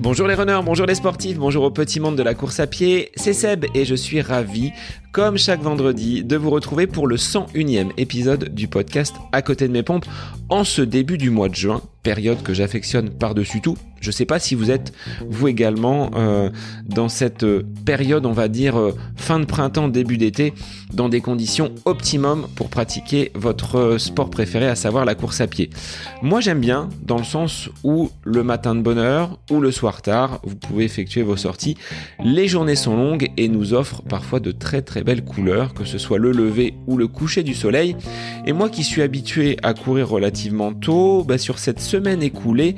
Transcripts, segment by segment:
Bonjour les runners, bonjour les sportifs, bonjour au petit monde de la course à pied, c'est Seb et je suis ravi, comme chaque vendredi, de vous retrouver pour le 101e épisode du podcast À côté de mes pompes en ce début du mois de juin, période que j'affectionne par-dessus tout. Je ne sais pas si vous êtes, vous également, euh, dans cette euh, période, on va dire, euh, fin de printemps, début d'été, dans des conditions optimum pour pratiquer votre sport préféré, à savoir la course à pied. Moi, j'aime bien, dans le sens où le matin de bonne heure ou le soir tard, vous pouvez effectuer vos sorties. Les journées sont longues et nous offrent parfois de très très belles couleurs, que ce soit le lever ou le coucher du soleil. Et moi qui suis habitué à courir relativement tôt, bah, sur cette semaine écoulée,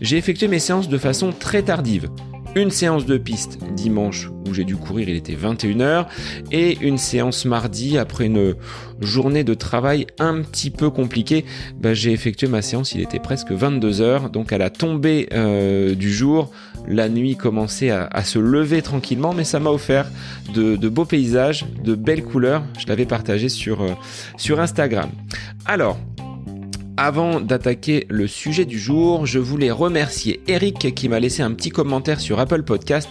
j'ai effectué mes séances de façon très tardive. Une séance de piste dimanche où j'ai dû courir, il était 21h, et une séance mardi après une journée de travail un petit peu compliquée. Bah, j'ai effectué ma séance, il était presque 22h, donc à la tombée euh, du jour, la nuit commençait à, se lever tranquillement, mais ça m'a offert de, beaux paysages, de belles couleurs. Je l'avais partagé sur, euh, sur Instagram. Alors, avant d'attaquer le sujet du jour, je voulais remercier Eric qui m'a laissé un petit commentaire sur Apple Podcast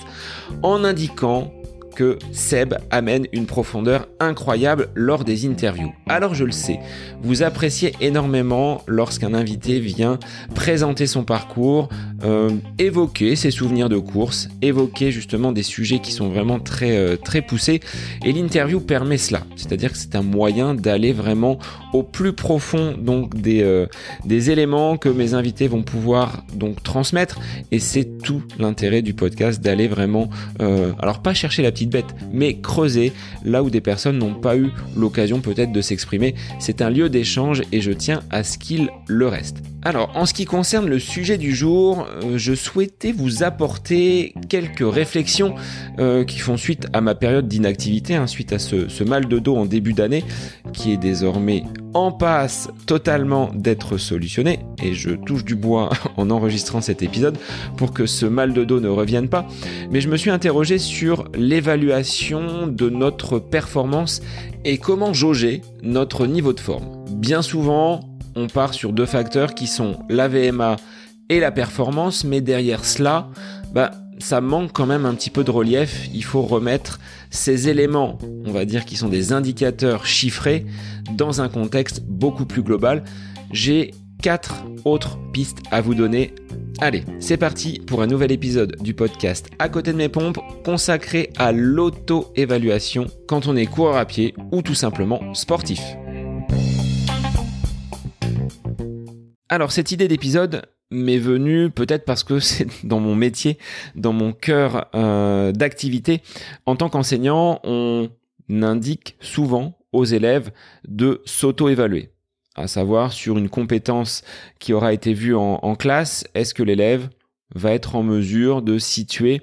en indiquant que Seb amène une profondeur incroyable lors des interviews. Alors je le sais, vous appréciez énormément lorsqu'un invité vient présenter son parcours, euh, évoquer ses souvenirs de course, évoquer justement des sujets qui sont vraiment très euh, très poussés. Et l'interview permet cela, c'est-à-dire que c'est un moyen d'aller vraiment au plus profond donc des euh, des éléments que mes invités vont pouvoir donc transmettre. Et c'est tout l'intérêt du podcast d'aller vraiment, alors pas chercher la petite bête, mais creuser là où des personnes n'ont pas eu l'occasion peut-être de s'exprimer. C'est un lieu d'échange et je tiens à ce qu'il le reste. Alors, en ce qui concerne le sujet du jour, euh, je souhaitais vous apporter quelques réflexions euh, qui font suite à ma période d'inactivité, hein, suite à ce, ce, mal de dos en début d'année, qui est désormais en passe totalement d'être solutionné, et je touche du bois en enregistrant cet épisode pour que ce mal de dos ne revienne pas, mais je me suis interrogé sur l'évaluation de notre performance et comment jauger notre niveau de forme. Bien souvent, on part sur deux facteurs qui sont la VMA et la performance, mais derrière cela, bah, ça manque quand même un petit peu de relief. Il faut remettre ces éléments, on va dire qui sont des indicateurs chiffrés, dans un contexte beaucoup plus global. J'ai quatre autres pistes à vous donner. Allez, c'est parti pour un nouvel épisode du podcast À côté de mes pompes consacré à l'auto-évaluation quand on est coureur à pied ou tout simplement sportif. Alors cette idée d'épisode m'est venue peut-être parce que c'est dans mon métier, dans mon cœur euh, d'activité. En tant qu'enseignant, on indique souvent aux élèves de s'auto-évaluer, à savoir sur une compétence qui aura été vue en, classe, est-ce que l'élève va être en mesure de situer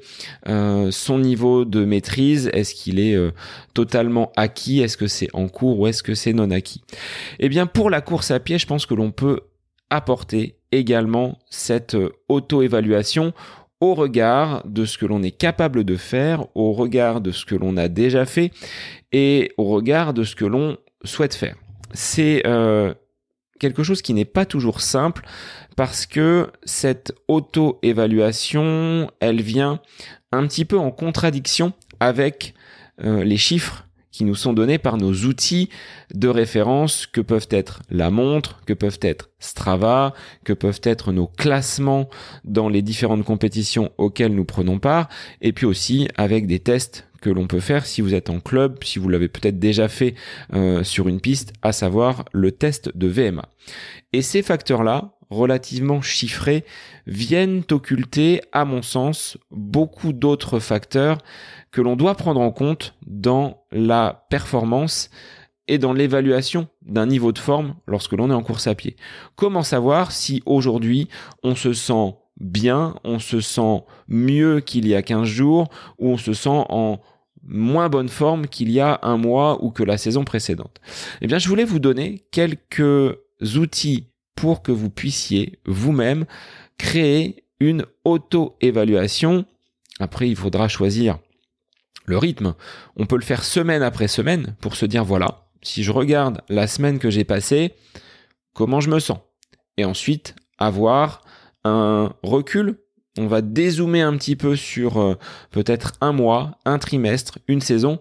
euh, son niveau de maîtrise? Est-ce qu'il est, euh, totalement acquis? Est-ce que c'est en cours ou est-ce que c'est non acquis? Eh bien, pour la course à pied, je pense que l'on peut apporter également cette euh, auto-évaluation au regard de ce que l'on est capable de faire, au regard de ce que l'on a déjà fait et au regard de ce que l'on souhaite faire. C'est euh, quelque chose qui n'est pas toujours simple parce que cette auto-évaluation, elle vient un petit peu en contradiction avec euh, les chiffres qui nous sont donnés par nos outils de référence que peuvent être la montre, que peuvent être Strava, que peuvent être nos classements dans les différentes compétitions auxquelles nous prenons part, et puis aussi avec des tests que l'on peut faire si vous êtes en club, si vous l'avez peut-être déjà fait euh, sur une piste, à savoir le test de VMA. Et ces facteurs-là, relativement chiffrés, viennent occulter, à mon sens, beaucoup d'autres facteurs que l'on doit prendre en compte dans la performance et dans l'évaluation d'un niveau de forme lorsque l'on est en course à pied. Comment savoir si aujourd'hui on se sent bien, on se sent mieux qu'il y a 15 jours ou on se sent en moins bonne forme qu'il y a un mois ou que la saison précédente? Eh bien, je voulais vous donner quelques outils pour que vous puissiez vous-même créer une auto-évaluation. Après, il faudra choisir le rythme, on peut le faire semaine après semaine pour se dire voilà, si je regarde la semaine que j'ai passée, comment je me sens? Et ensuite, avoir un recul. On va dézoomer un petit peu sur euh, peut-être un mois, un trimestre, une saison.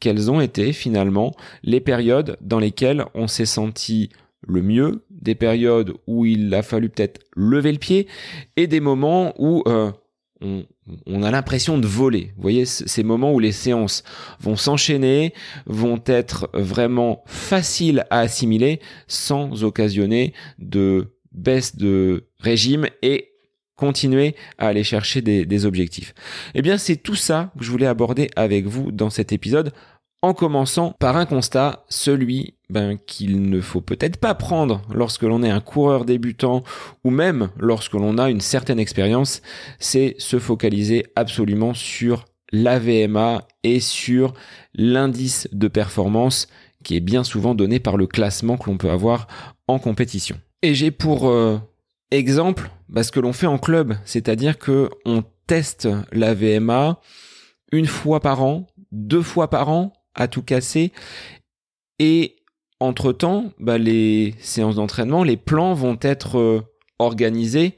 Quelles ont été finalement les périodes dans lesquelles on s'est senti le mieux, des périodes où il a fallu peut-être lever le pied et des moments où euh, on, a l'impression de voler. Vous voyez, ces moments où les séances vont s'enchaîner, vont être vraiment faciles à assimiler sans occasionner de baisse de régime et continuer à aller chercher des objectifs. Eh bien, c'est tout ça que je voulais aborder avec vous dans cet épisode en commençant par un constat, celui ben, qu'il ne faut peut-être pas prendre lorsque l'on est un coureur débutant ou même lorsque l'on a une certaine expérience, c'est se focaliser absolument sur l'AVMA et sur l'indice de performance qui est bien souvent donné par le classement que l'on peut avoir en compétition. Et j'ai pour euh, exemple bah, ce que l'on fait en club, c'est-à-dire que on teste l'AVMA une fois par an, deux fois par an, à tout casser. Et entre-temps, bah, les séances d'entraînement, les plans vont être euh, organisés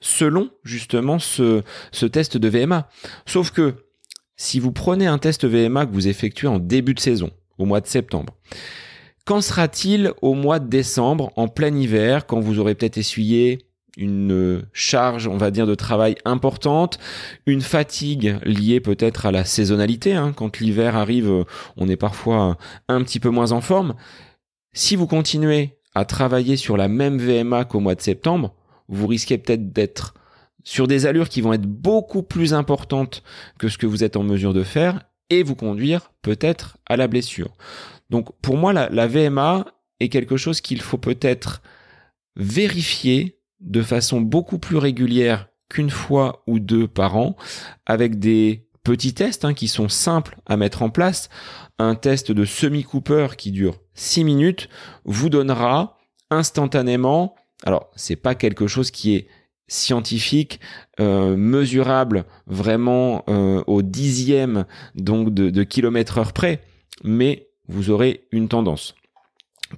selon justement ce, test de VMA. Sauf que si vous prenez un test VMA que vous effectuez en début de saison, au mois de septembre, Qu'en sera-t-il au mois de décembre, en plein hiver, quand vous aurez peut-être essuyé une charge, on va dire, de travail importante, une fatigue liée peut-être à la saisonnalité. Hein. Quand l'hiver arrive, on est parfois un petit peu moins en forme. Si vous continuez à travailler sur la même VMA qu'au mois de septembre, vous risquez peut-être d'être sur des allures qui vont être beaucoup plus importantes que ce que vous êtes en mesure de faire et vous conduire peut-être à la blessure. Donc pour moi, la, VMA est quelque chose qu'il faut peut-être vérifier de façon beaucoup plus régulière qu'une fois ou deux par an, avec des petits tests hein, qui sont simples à mettre en place. Un test de semi-cooper qui dure 6 minutes vous donnera instantanément, alors c'est pas quelque chose qui est scientifique, euh, mesurable vraiment euh, au dixième donc de, de kilomètre heure près, mais vous aurez une tendance.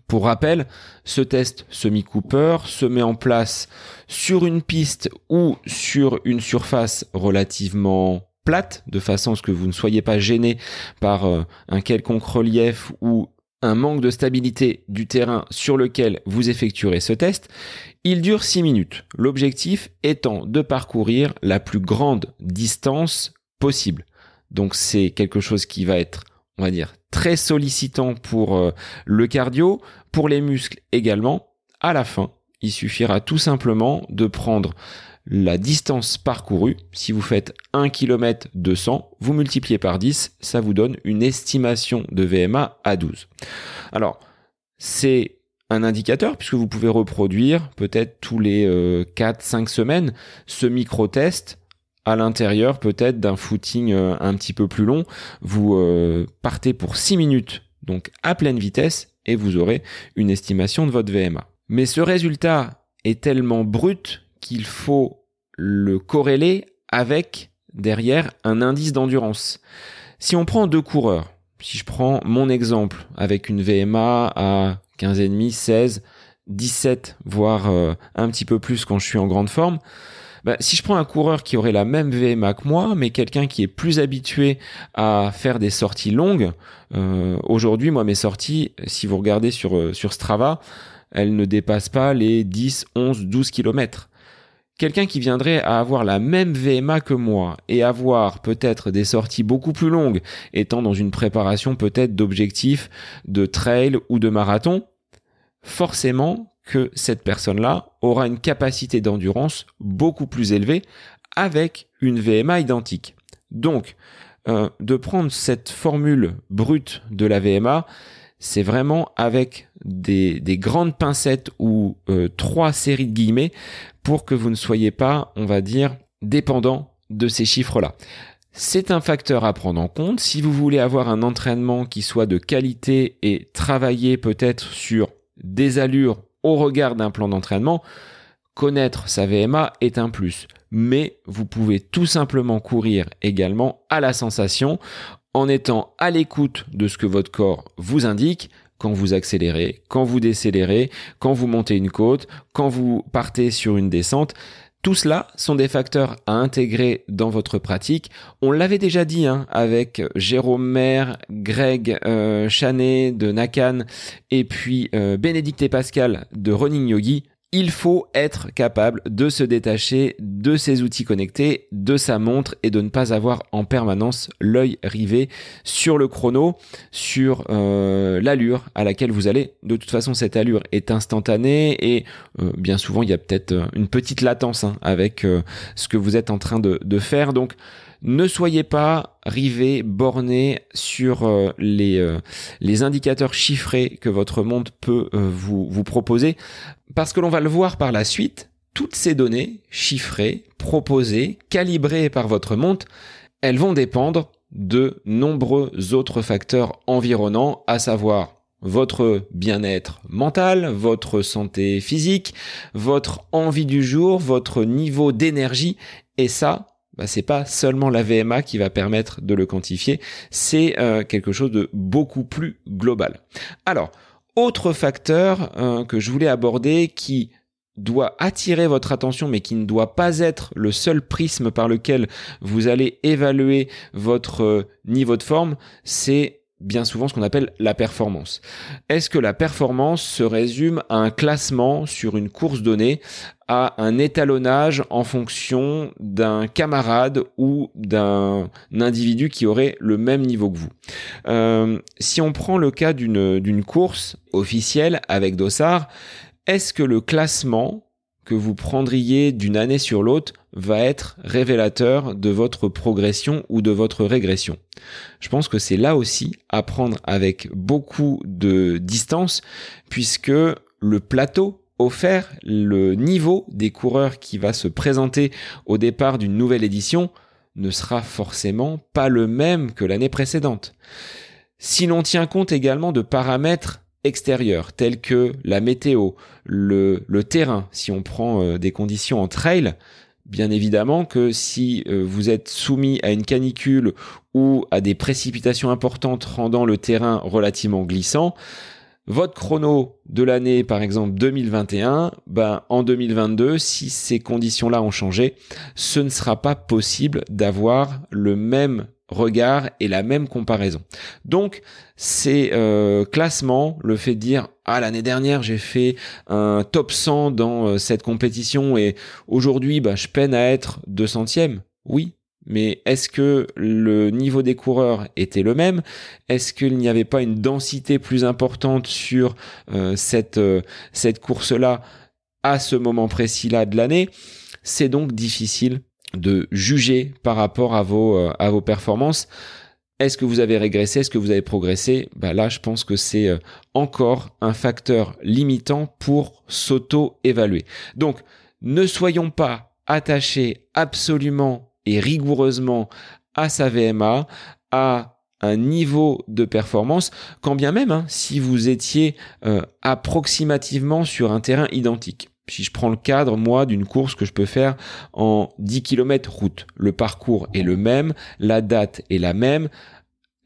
Pour rappel, ce test semi-Cooper se met en place sur une piste ou sur une surface relativement plate, de façon à ce que vous ne soyez pas gêné par euh, un quelconque relief ou un manque de stabilité du terrain sur lequel vous effectuerez ce test. Il dure 6 minutes, l'objectif étant de parcourir la plus grande distance possible. Donc c'est quelque chose qui va être, on va dire, très sollicitant pour euh, le cardio, pour les muscles également. À la fin, il suffira tout simplement de prendre la distance parcourue. Si vous faites 1 km 200, vous multipliez par 10, ça vous donne une estimation de VMA à 12. Alors, c'est un indicateur puisque vous pouvez reproduire peut-être tous les 4-5 euh, semaines ce micro-test à l'intérieur peut-être d'un footing euh, un petit peu plus long. Vous euh, partez pour 6 minutes, donc à pleine vitesse, et vous aurez une estimation de votre VMA. Mais ce résultat est tellement brut qu'il faut le corréler avec derrière un indice d'endurance. Si on prend deux coureurs, si je prends mon exemple avec une VMA à 15,5, 16, 17, voire euh, un petit peu plus quand je suis en grande forme, bah, si je prends un coureur qui aurait la même VMA que moi, mais quelqu'un qui est plus habitué à faire des sorties longues, euh, aujourd'hui, moi, mes sorties, si vous regardez sur, euh, sur Strava, elles ne dépassent pas les 10, 11, 12 kilomètres. Quelqu'un qui viendrait à avoir la même VMA que moi et avoir peut-être des sorties beaucoup plus longues, étant dans une préparation peut-être d'objectifs de trail ou de marathon, forcément, que cette personne-là aura une capacité d'endurance beaucoup plus élevée avec une VMA identique. Donc, euh, de prendre cette formule brute de la VMA, c'est vraiment avec des, grandes pincettes ou euh, trois séries de guillemets pour que vous ne soyez pas, on va dire, dépendant de ces chiffres-là. C'est un facteur à prendre en compte. Si vous voulez avoir un entraînement qui soit de qualité et travailler peut-être sur des allures au regard d'un plan d'entraînement, connaître sa VMA est un plus. Mais vous pouvez tout simplement courir également à la sensation en étant à l'écoute de ce que votre corps vous indique quand vous accélérez, quand vous décélérez, quand vous montez une côte, quand vous partez sur une descente. Tout cela sont des facteurs à intégrer dans votre pratique. On l'avait déjà dit hein, avec Jérôme Maire, Greg euh, Chanet de Nakan et puis euh, Bénédicte et Pascal de Running Yogi il faut être capable de se détacher de ses outils connectés, de sa montre et de ne pas avoir en permanence l'œil rivé sur le chrono, sur euh, l'allure à laquelle vous allez. De toute façon, cette allure est instantanée et euh, bien souvent, il y a peut-être euh, une petite latence hein, avec ce que vous êtes en train de, faire. Ne soyez pas rivé, borné sur euh, les, euh, les indicateurs chiffrés que votre montre peut euh, vous, vous proposer, parce que l'on va le voir par la suite, toutes ces données chiffrées, proposées, calibrées par votre montre, elles vont dépendre de nombreux autres facteurs environnants, à savoir votre bien-être mental, votre santé physique, votre envie du jour, votre niveau d'énergie, et ça, bah, c'est pas seulement la VMA qui va permettre de le quantifier, c'est euh, quelque chose de beaucoup plus global. Alors, autre facteur euh, que je voulais aborder qui doit attirer votre attention mais qui ne doit pas être le seul prisme par lequel vous allez évaluer votre euh, niveau de forme, c'est bien souvent ce qu'on appelle la performance. Est-ce que la performance se résume à un classement sur une course donnée, un étalonnage en fonction d'un camarade ou d'un individu qui aurait le même niveau que vous euh, Si on prend le cas d'une course officielle avec Dossard, est-ce que le classement que vous prendriez d'une année sur l'autre va être révélateur de votre progression ou de votre régression? Je pense que c'est là aussi à prendre avec beaucoup de distance puisque le plateau offert, le niveau des coureurs qui va se présenter au départ d'une nouvelle édition ne sera forcément pas le même que l'année précédente. Si l'on tient compte également de paramètres extérieurs tels que la météo, le, terrain, si on prend euh, des conditions en trail, bien évidemment que si euh, vous êtes soumis à une canicule ou à des précipitations importantes rendant le terrain relativement glissant, votre chrono de l'année, par exemple 2021, ben, en 2022, si ces conditions-là ont changé, ce ne sera pas possible d'avoir le même regard et la même comparaison. Donc, ces euh, classements, le fait de dire ah l'année dernière j'ai fait un top 100 dans euh, cette compétition et aujourd'hui bah, je peine à être 200e. Oui, mais est-ce que le niveau des coureurs était le même? Est-ce qu'il n'y avait pas une densité plus importante sur euh, cette, cette course-là à ce moment précis-là de l'année? C'est donc difficile de juger par rapport à vos, euh, à vos performances. Est-ce que vous avez régressé? Est-ce que vous avez progressé? Bah Là, je pense que c'est euh, encore un facteur limitant pour s'auto-évaluer. Donc, ne soyons pas attachés absolument et rigoureusement à sa VMA, à un niveau de performance, quand bien même hein, si vous étiez euh, approximativement sur un terrain identique. Si je prends le cadre, moi, d'une course que je peux faire en 10 km route, le parcours est le même, la date est la même,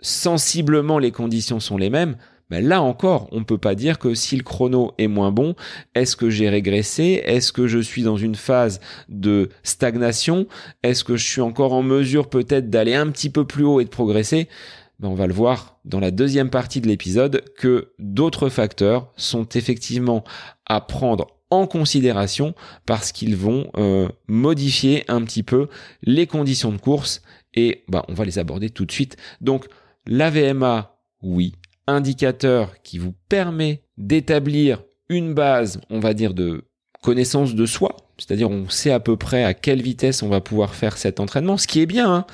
sensiblement les conditions sont les mêmes, ben là encore, on ne peut pas dire que si le chrono est moins bon, est-ce que j'ai régressé? Est-ce que je suis dans une phase de stagnation? Est-ce que je suis encore en mesure peut-être d'aller un petit peu plus haut et de progresser? Ben on va le voir dans la deuxième partie de l'épisode que d'autres facteurs sont effectivement à prendre en considération parce qu'ils vont euh, modifier un petit peu les conditions de course et bah, on va les aborder tout de suite. Donc la VMA, oui, indicateur qui vous permet d'établir une base, on va dire, de connaissance de soi, c'est-à-dire on sait à peu près à quelle vitesse on va pouvoir faire cet entraînement, ce qui est bien, hein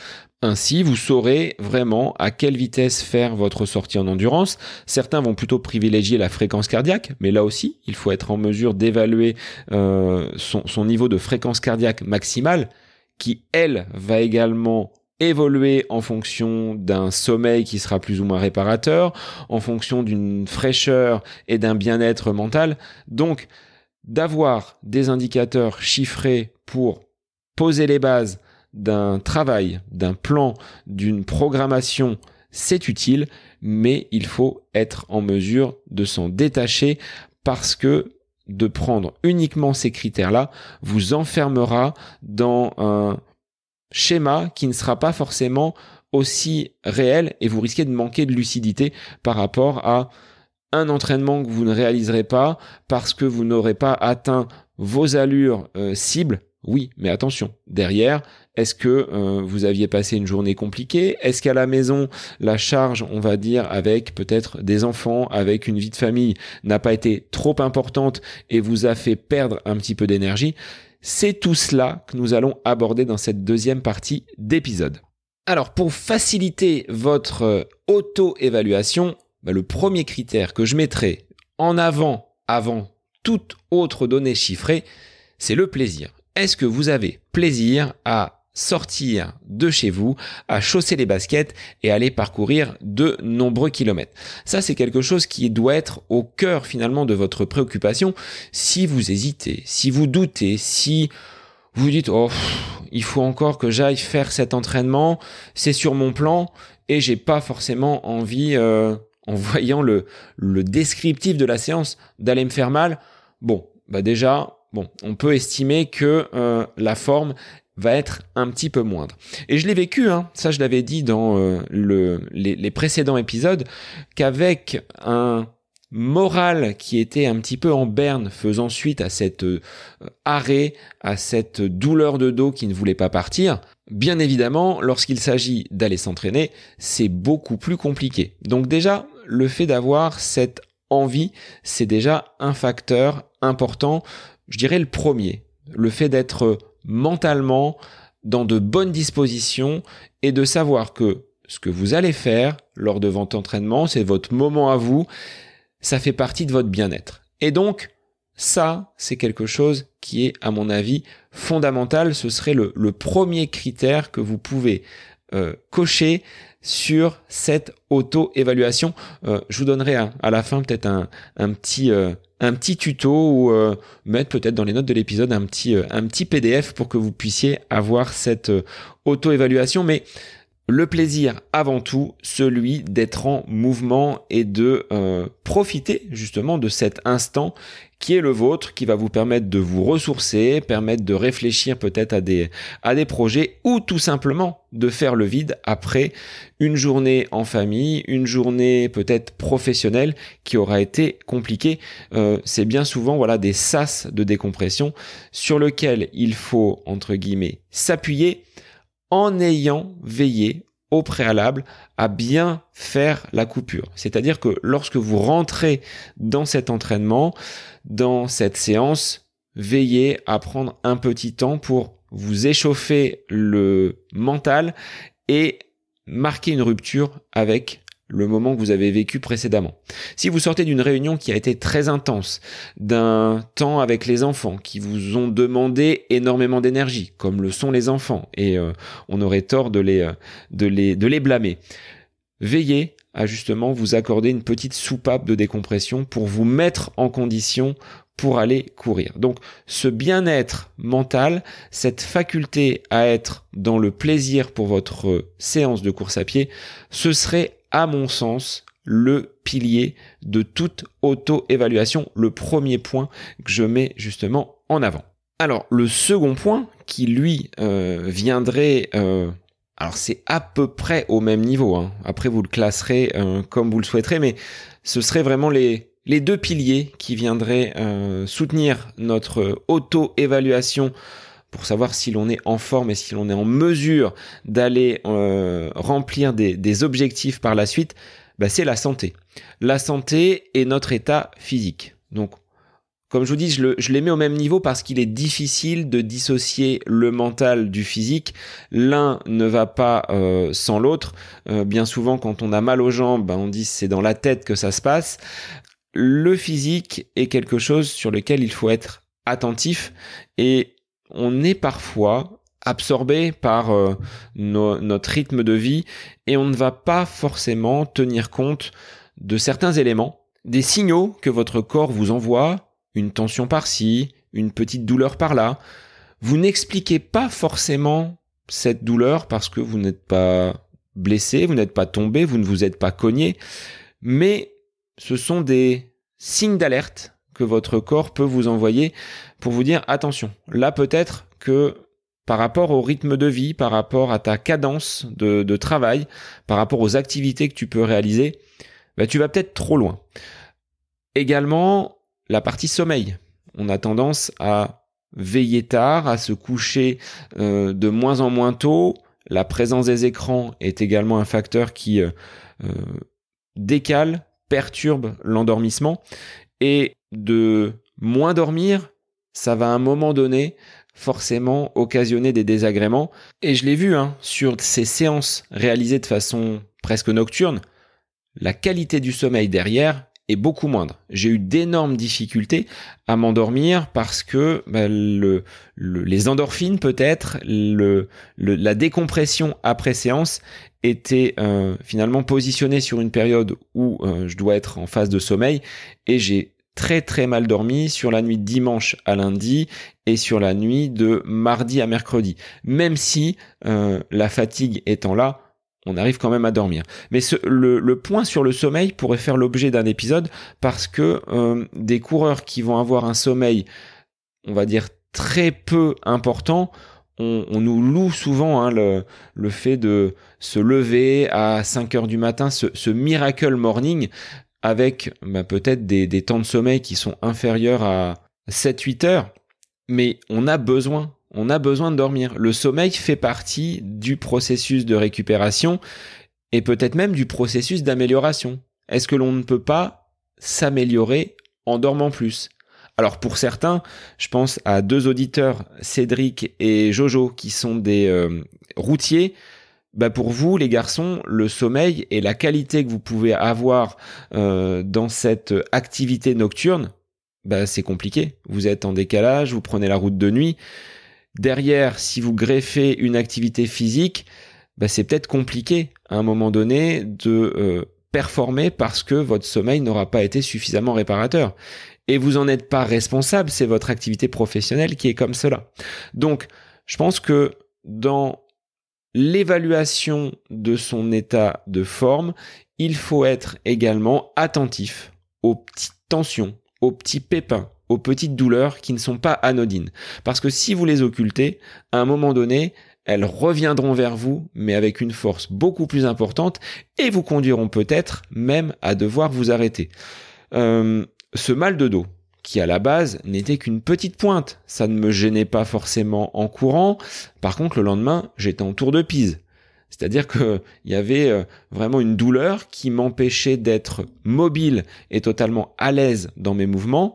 ainsi, vous saurez vraiment à quelle vitesse faire votre sortie en endurance. Certains vont plutôt privilégier la fréquence cardiaque, mais là aussi, il faut être en mesure d'évaluer euh, son, niveau de fréquence cardiaque maximale, qui, elle, va également évoluer en fonction d'un sommeil qui sera plus ou moins réparateur, en fonction d'une fraîcheur et d'un bien-être mental. Donc, d'avoir des indicateurs chiffrés pour poser les bases d'un travail, d'un plan, d'une programmation, c'est utile, mais il faut être en mesure de s'en détacher parce que de prendre uniquement ces critères-là vous enfermera dans un schéma qui ne sera pas forcément aussi réel et vous risquez de manquer de lucidité par rapport à un entraînement que vous ne réaliserez pas parce que vous n'aurez pas atteint vos allures euh, cibles. Oui, mais attention, derrière, est-ce que euh, vous aviez passé une journée compliquée? Est-ce qu'à la maison, la charge, on va dire, avec peut-être des enfants, avec une vie de famille, n'a pas été trop importante et vous a fait perdre un petit peu d'énergie? C'est tout cela que nous allons aborder dans cette deuxième partie d'épisode. Alors, pour faciliter votre euh, auto-évaluation, bah, le premier critère que je mettrai en avant, avant toute autre donnée chiffrée, c'est le plaisir. Est-ce que vous avez plaisir à sortir de chez vous, à chausser les baskets et aller parcourir de nombreux kilomètres. Ça, c'est quelque chose qui doit être au cœur finalement de votre préoccupation. Si vous hésitez, si vous doutez, si vous dites, oh, il faut encore que j'aille faire cet entraînement, c'est sur mon plan et j'ai pas forcément envie euh, en voyant le, le descriptif de la séance d'aller me faire mal, bon, bah déjà, bon, on peut estimer que euh, la forme va être un petit peu moindre. Et je l'ai vécu, hein, ça je l'avais dit dans euh, le, les, les, précédents épisodes, qu'avec un moral qui était un petit peu en berne faisant suite à cet euh, arrêt, à cette douleur de dos qui ne voulait pas partir, bien évidemment, lorsqu'il s'agit d'aller s'entraîner, c'est beaucoup plus compliqué. Donc déjà, le fait d'avoir cette envie, c'est déjà un facteur important, je dirais le premier. Le fait d'être mentalement dans de bonnes dispositions et de savoir que ce que vous allez faire lors de votre entraînement, c'est votre moment à vous, ça fait partie de votre bien-être. Et donc, ça, c'est quelque chose qui est, à mon avis, fondamental. Ce serait le, premier critère que vous pouvez euh, cocher sur cette auto-évaluation. Euh, je vous donnerai à, la fin peut-être un, euh, petit tuto ou euh, mettre peut-être dans les notes de l'épisode un petit un petit PDF pour que vous puissiez avoir cette auto-évaluation. Mais le plaisir avant tout, celui d'être en mouvement et de profiter justement de cet instant qui est le vôtre, qui va vous permettre de vous ressourcer, permettre de réfléchir peut-être à des, à des projets ou tout simplement de faire le vide après une journée en famille, une journée peut-être professionnelle qui aura été compliquée. Euh, c'est bien souvent voilà des sas de décompression sur lequel il faut entre guillemets s'appuyer en ayant veillé au préalable à bien faire la coupure. C'est-à-dire que lorsque vous rentrez dans cet entraînement, dans cette séance, veillez à prendre un petit temps pour vous échauffer le mental et marquer une rupture avec le moment que vous avez vécu précédemment. Si vous sortez d'une réunion qui a été très intense, d'un temps avec les enfants qui vous ont demandé énormément d'énergie, comme le sont les enfants, et euh, on aurait tort de les, euh, de les, de les blâmer, veillez à justement vous accorder une petite soupape de décompression pour vous mettre en condition pour aller courir. Donc ce bien-être mental, cette faculté à être dans le plaisir pour votre séance de course à pied, ce serait à mon sens le pilier de toute auto-évaluation, le premier point que je mets justement en avant. Alors le second point qui lui euh, viendrait euh, alors c'est à peu près au même niveau. Hein. Après vous le classerez euh, comme vous le souhaiterez, mais ce serait vraiment les les deux piliers qui viendraient soutenir notre auto-évaluation pour savoir si l'on est en forme et si l'on est en mesure d'aller euh, remplir des, objectifs par la suite, bah, c'est la santé. La santé et notre état physique. Donc, comme je vous dis, je, les mets au même niveau parce qu'il est difficile de dissocier le mental du physique. L'un ne va pas euh, sans l'autre. bien souvent, quand on a mal aux jambes, bah, on dit c'est dans la tête que ça se passe le physique est quelque chose sur lequel il faut être attentif et on est parfois absorbé par euh, notre rythme de vie et on ne va pas forcément tenir compte de certains éléments, des signaux que votre corps vous envoie, une tension par-ci, une petite douleur par-là. Vous n'expliquez pas forcément cette douleur parce que vous n'êtes pas blessé, vous n'êtes pas tombé, vous ne vous êtes pas cogné, mais ce sont des signes d'alerte que votre corps peut vous envoyer pour vous dire attention, là peut-être que par rapport au rythme de vie, par rapport à ta cadence de, travail, par rapport aux activités que tu peux réaliser, bah, tu vas peut-être trop loin. Également, la partie sommeil. On a tendance à veiller tard, à se coucher euh, de moins en moins tôt. La présence des écrans est également un facteur qui euh, euh, décale, perturbe l'endormissement. Et de moins dormir, ça va à un moment donné forcément occasionner des désagréments. Et je l'ai vu hein, sur ces séances réalisées de façon presque nocturne, la qualité du sommeil derrière beaucoup moindre. J'ai eu d'énormes difficultés à m'endormir parce que bah, le, les endorphines peut-être, la décompression après séance était euh, finalement positionnée sur une période où euh, je dois être en phase de sommeil et j'ai très très mal dormi sur la nuit de dimanche à lundi et sur la nuit de mardi à mercredi. Même si euh, la fatigue étant là, on arrive quand même à dormir. Mais le, point sur le sommeil pourrait faire l'objet d'un épisode parce que euh, des coureurs qui vont avoir un sommeil, on va dire, très peu important, on, nous loue souvent hein, le, fait de se lever à 5 heures du matin, ce, ce miracle morning, avec bah, peut-être des, des, temps de sommeil qui sont inférieurs à 7-8 heures, mais on a besoin, on a besoin de dormir. Le sommeil fait partie du processus de récupération et peut-être même du processus d'amélioration. Est-ce que l'on ne peut pas s'améliorer en dormant plus? Alors pour certains, je pense à deux auditeurs, Cédric et Jojo, qui sont des euh, routiers bah pour vous, les garçons, le sommeil et la qualité que vous pouvez avoir euh, dans cette activité nocturne, bah c'est compliqué. Vous êtes en décalage, vous prenez la route de nuit. Derrière, si vous greffez une activité physique, bah c'est peut-être compliqué à un moment donné de euh, performer parce que votre sommeil n'aura pas été suffisamment réparateur. Et vous n'en êtes pas responsable, c'est votre activité professionnelle qui est comme cela. Donc, je pense que dans l'évaluation de son état de forme, il faut être également attentif aux petites tensions, aux petits pépins, petites douleurs qui ne sont pas anodines. Parce que si vous les occultez, à un moment donné, elles reviendront vers vous, mais avec une force beaucoup plus importante, et vous conduiront peut-être même à devoir vous arrêter. Euh, ce mal de dos, qui à la base n'était qu'une petite pointe. Ça ne me gênait pas forcément en courant. Par contre, le lendemain, j'étais en tour de pise. C'est-à-dire qu'il y avait euh, vraiment une douleur qui m'empêchait d'être mobile et totalement à l'aise dans mes mouvements.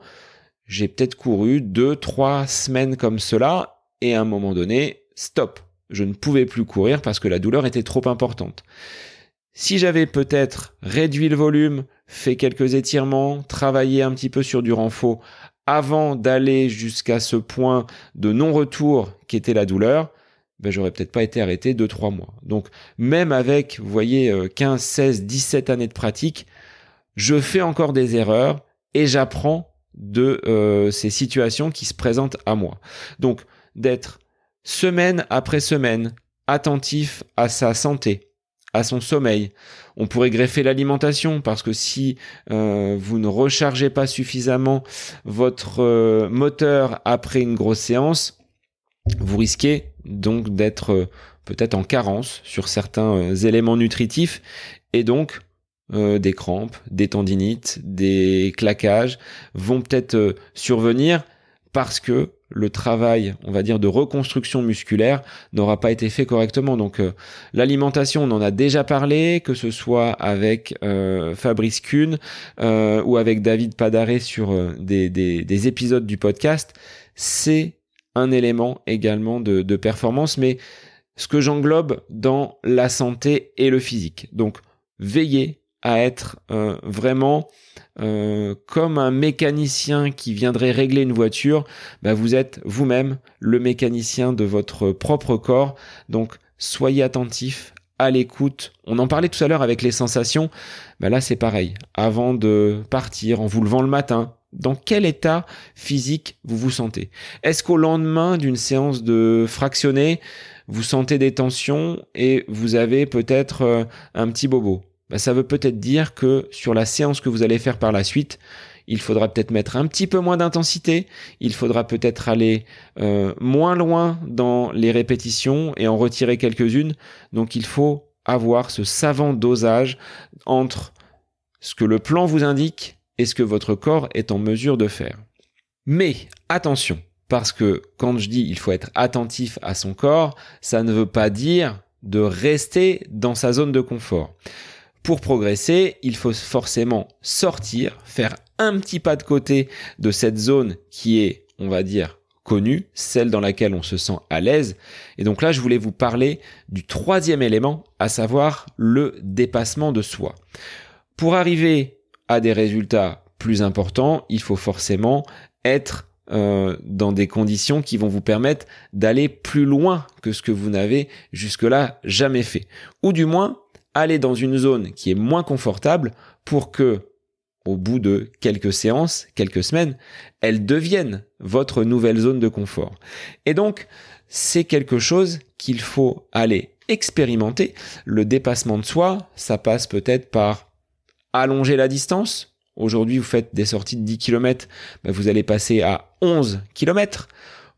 J'ai peut-être couru deux, trois semaines comme cela et à un moment donné, stop. Je ne pouvais plus courir parce que la douleur était trop importante. Si j'avais peut-être réduit le volume, fait quelques étirements, travaillé un petit peu sur du renfort avant d'aller jusqu'à ce point de non-retour qui était la douleur, ben j'aurais peut-être pas été arrêté 2-3 mois. Donc même avec, vous voyez, 15, 16, 17 années de pratique, je fais encore des erreurs et j'apprends de euh, ces situations qui se présentent à moi. Donc d'être semaine après semaine attentif à sa santé, à son sommeil. On pourrait greffer l'alimentation parce que si euh, vous ne rechargez pas suffisamment votre euh, moteur après une grosse séance, vous risquez donc d'être peut-être en carence sur certains éléments nutritifs et donc des crampes, des tendinites, des claquages vont peut-être survenir parce que le travail, on va dire, de reconstruction musculaire n'aura pas été fait correctement. Donc euh, l'alimentation, on en a déjà parlé, que ce soit avec euh, Fabrice Kuhn euh, ou avec David Padaré sur des, des, épisodes du podcast, c'est un élément également de, de performance, mais ce que j'englobe dans la santé et le physique. Donc veillez à être vraiment euh, comme un mécanicien qui viendrait régler une voiture, bah vous êtes vous-même le mécanicien de votre propre corps. Donc soyez attentif à l'écoute. On en parlait tout à l'heure avec les sensations. Bah là, c'est pareil. Avant de partir, en vous levant le matin, dans quel état physique vous vous sentez? Est-ce qu'au lendemain d'une séance de fractionné, vous sentez des tensions et vous avez peut-être euh, un petit bobo? Bah, Ça veut peut-être dire que sur la séance que vous allez faire par la suite, il faudra peut-être mettre un petit peu moins d'intensité, il faudra peut-être aller euh, moins loin dans les répétitions et en retirer quelques-unes. Donc il faut avoir ce savant dosage entre ce que le plan vous indique et ce que votre corps est en mesure de faire. Mais attention, parce que quand je dis il faut être attentif à son corps, ça ne veut pas dire de rester dans sa zone de confort. Pour progresser, il faut forcément sortir, faire un petit pas de côté de cette zone qui est, on va dire, connue, celle dans laquelle on se sent à l'aise. Et donc là, je voulais vous parler du troisième élément, à savoir le dépassement de soi. Pour arriver à des résultats plus importants, il faut forcément être euh, dans des conditions qui vont vous permettre d'aller plus loin que ce que vous n'avez jusque-là jamais fait. Ou du moins, aller dans une zone qui est moins confortable pour que au bout de quelques séances, quelques semaines, elles deviennent votre nouvelle zone de confort. Et donc, c'est quelque chose qu'il faut aller expérimenter. Le dépassement de soi, ça passe peut-être par allonger la distance. Aujourd'hui, vous faites des sorties de 10 km, vous allez passer à 11 km.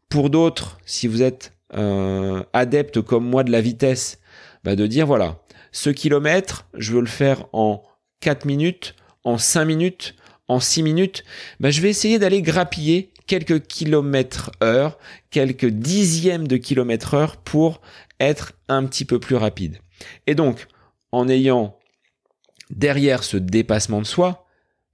Pour d'autres, si vous êtes euh, adepte comme moi de la vitesse, ben, de dire voilà, ce kilomètre, je veux le faire en 4 minutes, en 5 minutes, en 6 minutes, bah, je vais essayer d'aller grappiller quelques kilomètres heure, quelques dixièmes de kilomètres heure pour être un petit peu plus rapide. Et donc, en ayant derrière ce dépassement de soi,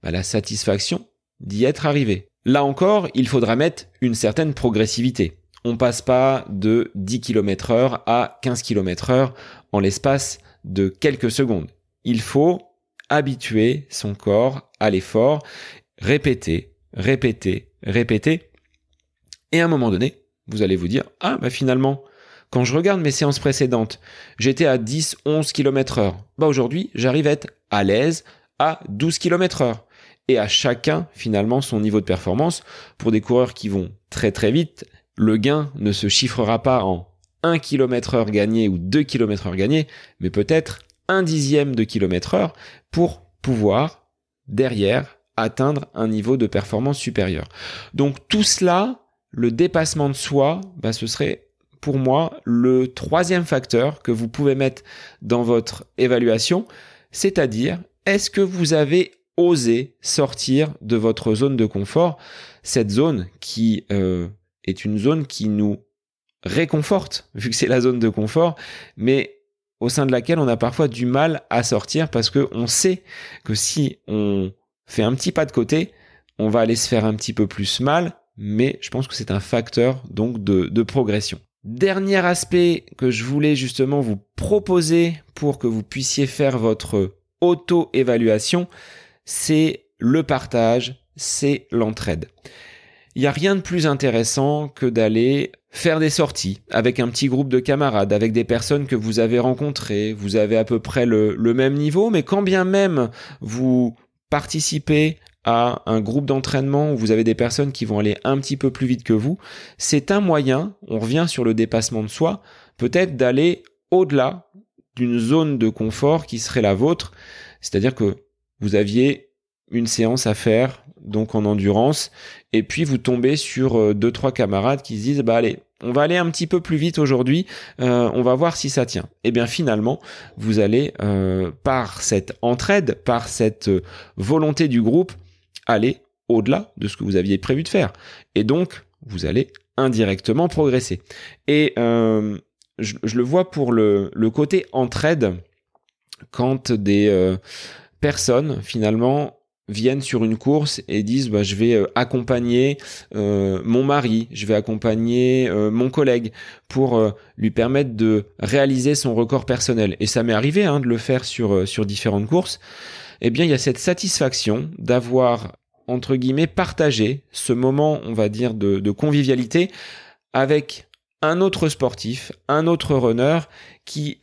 bah, la satisfaction d'y être arrivé. Là encore, il faudra mettre une certaine progressivité. On passe pas de 10 km heure à 15 km heure en l'espace de quelques secondes. Il faut habituer son corps à l'effort, répéter, répéter, répéter. Et à un moment donné, vous allez vous dire, ah, bah finalement, quand je regarde mes séances précédentes, j'étais à 10, 11 km heure. Bah aujourd'hui, j'arrive à être à l'aise à 12 km heure. Et à chacun, finalement, son niveau de performance. Pour des coureurs qui vont très très vite, le gain ne se chiffrera pas en 1 km heure gagné ou 2 km heure gagné, mais peut-être un dixième de kilomètre heure pour pouvoir derrière atteindre un niveau de performance supérieur. Donc tout cela, le dépassement de soi, bah, ce serait pour moi le troisième facteur que vous pouvez mettre dans votre évaluation, c'est-à-dire est-ce que vous avez osé sortir de votre zone de confort, cette zone qui euh, est une zone qui nous réconforte, vu que c'est la zone de confort, mais au sein de laquelle on a parfois du mal à sortir parce que on sait que si on fait un petit pas de côté, on va aller se faire un petit peu plus mal, mais je pense que c'est un facteur donc de, progression. Dernier aspect que je voulais justement vous proposer pour que vous puissiez faire votre auto-évaluation, c'est le partage, c'est l'entraide. Il n'y a rien de plus intéressant que d'aller faire des sorties avec un petit groupe de camarades, avec des personnes que vous avez rencontrées, vous avez à peu près le, même niveau, mais quand bien même vous participez à un groupe d'entraînement où vous avez des personnes qui vont aller un petit peu plus vite que vous, c'est un moyen, on revient sur le dépassement de soi, peut-être d'aller au-delà d'une zone de confort qui serait la vôtre, c'est-à-dire que vous aviez une séance à faire donc en endurance et puis vous tombez sur euh, deux trois camarades qui se disent bah allez on va aller un petit peu plus vite aujourd'hui euh, on va voir si ça tient. Et eh bien finalement vous allez euh, par cette entraide par cette volonté du groupe aller au-delà de ce que vous aviez prévu de faire. Et donc vous allez indirectement progresser. Et je, le vois pour le côté entraide quand des personnes finalement viennent sur une course et disent bah, je vais euh, accompagner euh, mon mari, je vais accompagner euh, mon collègue pour lui permettre de réaliser son record personnel. Et ça m'est arrivé hein, de le faire sur, sur différentes courses. Eh bien, il y a cette satisfaction d'avoir, entre guillemets, partagé ce moment, on va dire, de, convivialité avec un autre sportif, un autre runner qui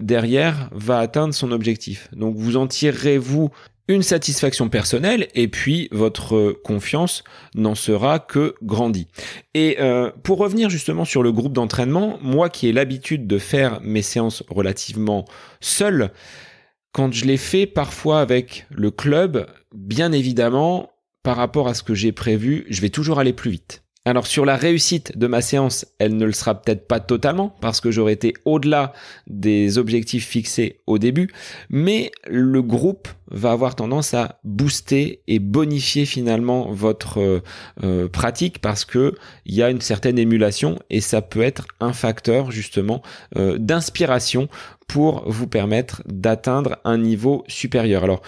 derrière va atteindre son objectif. Donc vous en tirerez vous une satisfaction personnelle et puis votre confiance n'en sera que grandie. Et euh, pour revenir justement sur le groupe d'entraînement, moi qui ai l'habitude de faire mes séances relativement seul, quand je l'ai fait parfois avec le club, bien évidemment, par rapport à ce que j'ai prévu, je vais toujours aller plus vite. Alors sur la réussite de ma séance, elle ne le sera peut-être pas totalement parce que j'aurais été au-delà des objectifs fixés au début, mais le groupe va avoir tendance à booster et bonifier finalement votre euh, euh, pratique parce que il y a une certaine émulation et ça peut être un facteur justement euh, d'inspiration pour vous permettre d'atteindre un niveau supérieur. Alors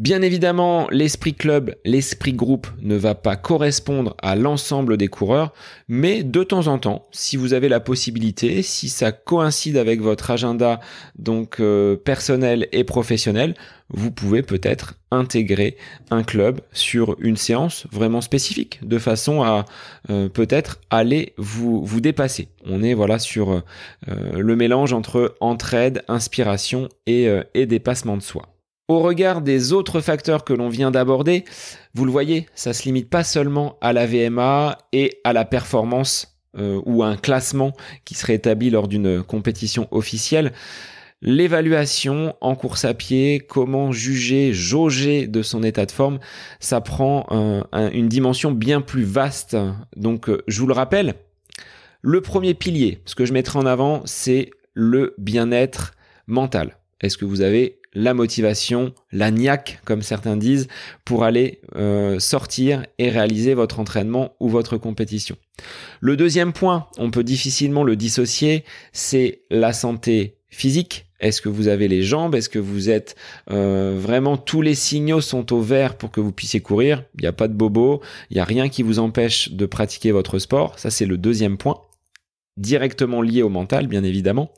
Bien évidemment, l'esprit club, l'esprit groupe ne va pas correspondre à l'ensemble des coureurs, mais de temps en temps, si vous avez la possibilité, si ça coïncide avec votre agenda donc euh, personnel et professionnel, vous pouvez peut-être intégrer un club sur une séance vraiment spécifique, de façon à euh, peut-être aller vous vous dépasser. On est voilà sur euh, le mélange entre entraide, inspiration et, et dépassement de soi. Au regard des autres facteurs que l'on vient d'aborder, vous le voyez, ça se limite pas seulement à la VMA et à la performance euh, ou à un classement qui serait établi lors d'une compétition officielle. L'évaluation en course à pied, comment juger, jauger de son état de forme, ça prend une dimension bien plus vaste. Donc, euh, je vous le rappelle, le premier pilier, ce que je mettrai en avant, c'est le bien-être mental. Est-ce que vous avez la motivation, la niaque, comme certains disent, pour aller euh, sortir et réaliser votre entraînement ou votre compétition. Le deuxième point, on peut difficilement le dissocier, c'est la santé physique. Est-ce que vous avez les jambes? Est-ce que vous êtes euh, vraiment tous les signaux sont au vert pour que vous puissiez courir? Il n'y a pas de bobo, il n'y a rien qui vous empêche de pratiquer votre sport. Ça, c'est le deuxième point, directement lié au mental, bien évidemment.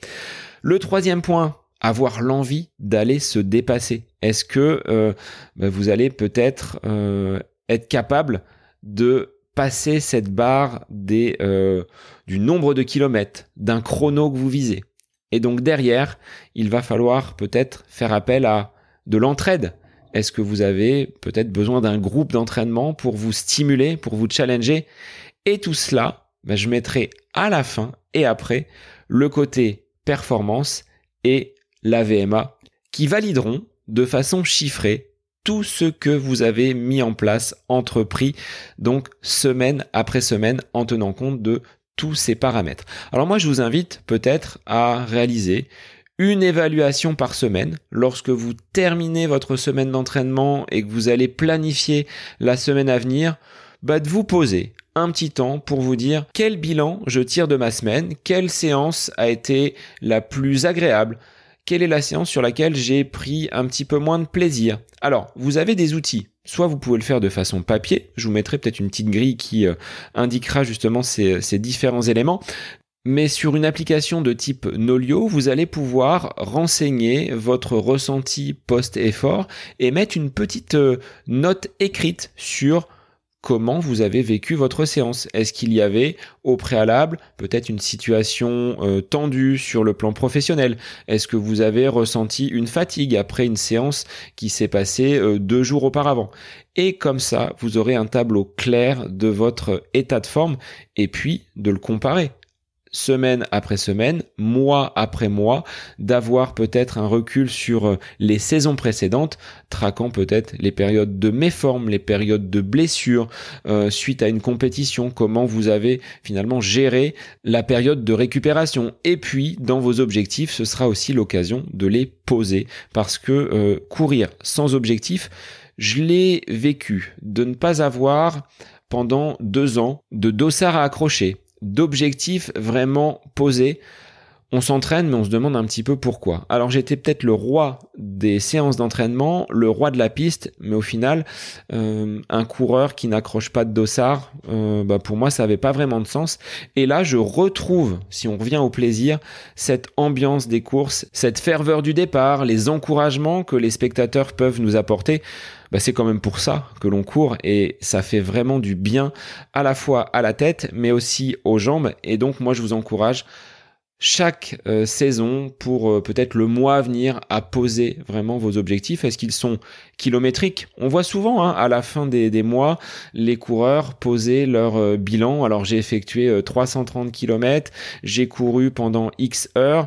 Le troisième point, avoir l'envie d'aller se dépasser. Est-ce que euh, bah, vous allez peut-être euh, être capable de passer cette barre des, euh, du nombre de kilomètres, d'un chrono que vous visez? Et donc derrière, il va falloir peut-être faire appel à de l'entraide. Est-ce que vous avez peut-être besoin d'un groupe d'entraînement pour vous stimuler, pour vous challenger? Et tout cela, bah, je mettrai à la fin et après le côté performance et la VMA, qui valideront de façon chiffrée tout ce que vous avez mis en place, entrepris, donc semaine après semaine, en tenant compte de tous ces paramètres. Alors moi, je vous invite peut-être à réaliser une évaluation par semaine lorsque vous terminez votre semaine d'entraînement et que vous allez planifier la semaine à venir, bah de vous poser un petit temps pour vous dire quel bilan je tire de ma semaine, quelle séance a été la plus agréable, quelle est la séance sur laquelle j'ai pris un petit peu moins de plaisir? Alors, vous avez des outils. Soit vous pouvez le faire de façon papier, je vous mettrai peut-être une petite grille qui euh, indiquera justement ces, différents éléments. Mais sur une application de type Nolio, vous allez pouvoir renseigner votre ressenti post-effort et mettre une petite euh, note écrite sur comment vous avez vécu votre séance. Est-ce qu'il y avait au préalable peut-être une situation euh, tendue sur le plan professionnel? Est-ce que vous avez ressenti une fatigue après une séance qui s'est passée euh, deux jours auparavant? Et comme ça, vous aurez un tableau clair de votre état de forme et puis de le comparer semaine après semaine, mois après mois, d'avoir peut-être un recul sur euh, les saisons précédentes, traquant peut-être les périodes de méforme, les périodes de blessures euh, suite à une compétition, comment vous avez finalement géré la période de récupération. Et puis, dans vos objectifs, ce sera aussi l'occasion de les poser, parce que euh, courir sans objectif, je l'ai vécu, de ne pas avoir pendant deux ans de dossard à accrocher, d'objectifs vraiment posés. On s'entraîne, mais on se demande un petit peu pourquoi. Alors j'étais peut-être le roi des séances d'entraînement, le roi de la piste, mais au final, euh, un coureur qui n'accroche pas de dossard, euh, bah pour moi, ça avait pas vraiment de sens. Et là, je retrouve, si on revient au plaisir, cette ambiance des courses, cette ferveur du départ, les encouragements que les spectateurs peuvent nous apporter. Bah, c'est quand même pour ça que l'on court et ça fait vraiment du bien à la fois à la tête mais aussi aux jambes et donc moi je vous encourage chaque euh, saison pour euh, peut-être le mois à venir à poser vraiment vos objectifs Est-ce qu'ils sont kilométriques? On voit souvent hein, à la fin des, mois les coureurs poser leur euh, bilan. Alors j'ai effectué 330 km, j'ai couru pendant X heures.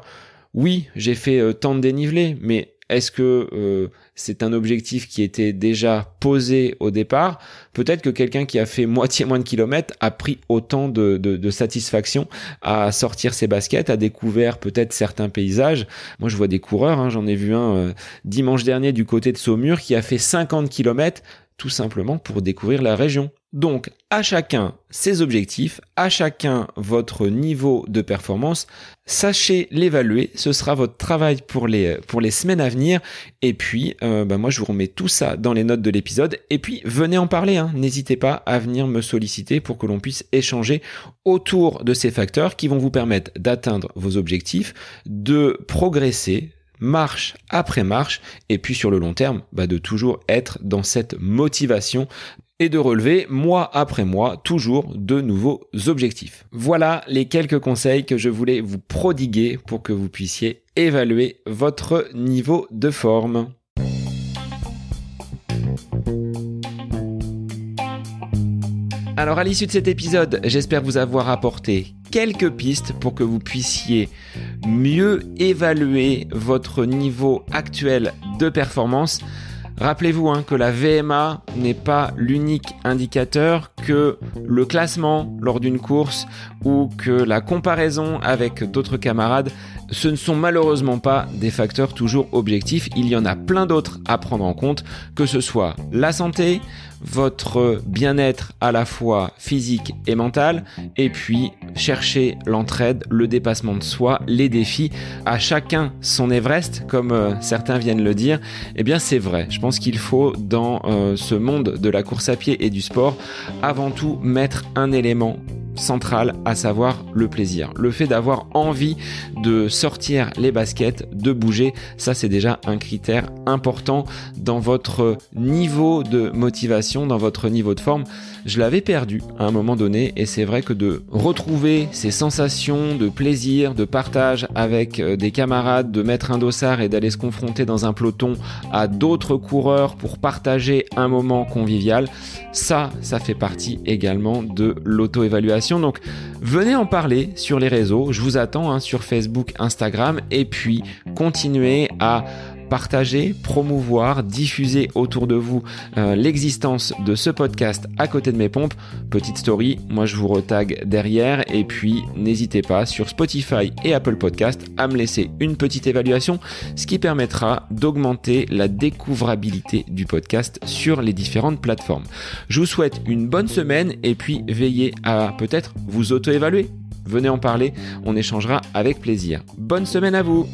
Oui, j'ai fait tant de dénivelé, mais est-ce que euh, c'est un objectif qui était déjà posé au départ? Peut-être que quelqu'un qui a fait moitié moins de kilomètres a pris autant de, satisfaction à sortir ses baskets, a découvert peut-être certains paysages. Moi, je vois des coureurs, hein, j'en ai vu un euh, dimanche dernier du côté de Saumur qui a fait 50 kilomètres tout simplement pour découvrir la région. Donc, à chacun ses objectifs, à chacun votre niveau de performance. Sachez l'évaluer, ce sera votre travail pour les, les semaines à venir. Et puis, euh, bah, moi, je vous remets tout ça dans les notes de l'épisode. Et puis, venez en parler. Hein. N'hésitez pas à venir me solliciter pour que l'on puisse échanger autour de ces facteurs qui vont vous permettre d'atteindre vos objectifs, de progresser, marche après marche, et puis sur le long terme, bah de toujours être dans cette motivation et de relever mois après mois toujours de nouveaux objectifs. Voilà les quelques conseils que je voulais vous prodiguer pour que vous puissiez évaluer votre niveau de forme. Alors à l'issue de cet épisode, j'espère vous avoir apporté quelques pistes pour que vous puissiez mieux évaluer votre niveau actuel de performance. Rappelez-vous hein, que la VMA n'est pas l'unique indicateur que le classement lors d'une course ou que la comparaison avec d'autres camarades, ce ne sont malheureusement pas des facteurs toujours objectifs. Il y en a plein d'autres à prendre en compte, que ce soit la santé, votre bien-être à la fois physique et mental, et puis chercher l'entraide, le dépassement de soi, les défis, à chacun son Everest, comme euh, certains viennent le dire, eh bien c'est vrai. Je pense qu'il faut dans euh, ce monde de la course à pied et du sport avant tout mettre un élément central, à savoir le plaisir. Le fait d'avoir envie de sortir les baskets, de bouger, ça c'est déjà un critère important dans votre niveau de motivation, dans votre niveau de forme. Je l'avais perdu à un moment donné et c'est vrai que de retrouver ces sensations de plaisir, de partage avec euh, des camarades, de mettre un dossard et d'aller se confronter dans un peloton à d'autres coureurs pour partager un moment convivial, ça, ça fait partie également de l'auto-évaluation. Donc venez en parler sur les réseaux, je vous attends hein, sur Facebook, Instagram et puis continuez à partager, promouvoir, diffuser autour de vous euh, l'existence de ce podcast à côté de mes pompes. Petite story, moi je vous retag derrière et puis n'hésitez pas sur Spotify et Apple Podcast à me laisser une petite évaluation, ce qui permettra d'augmenter la découvrabilité du podcast sur les différentes plateformes. Je vous souhaite une bonne semaine et puis veillez à peut-être vous auto-évaluer. Venez en parler, on échangera avec plaisir. Bonne semaine à vous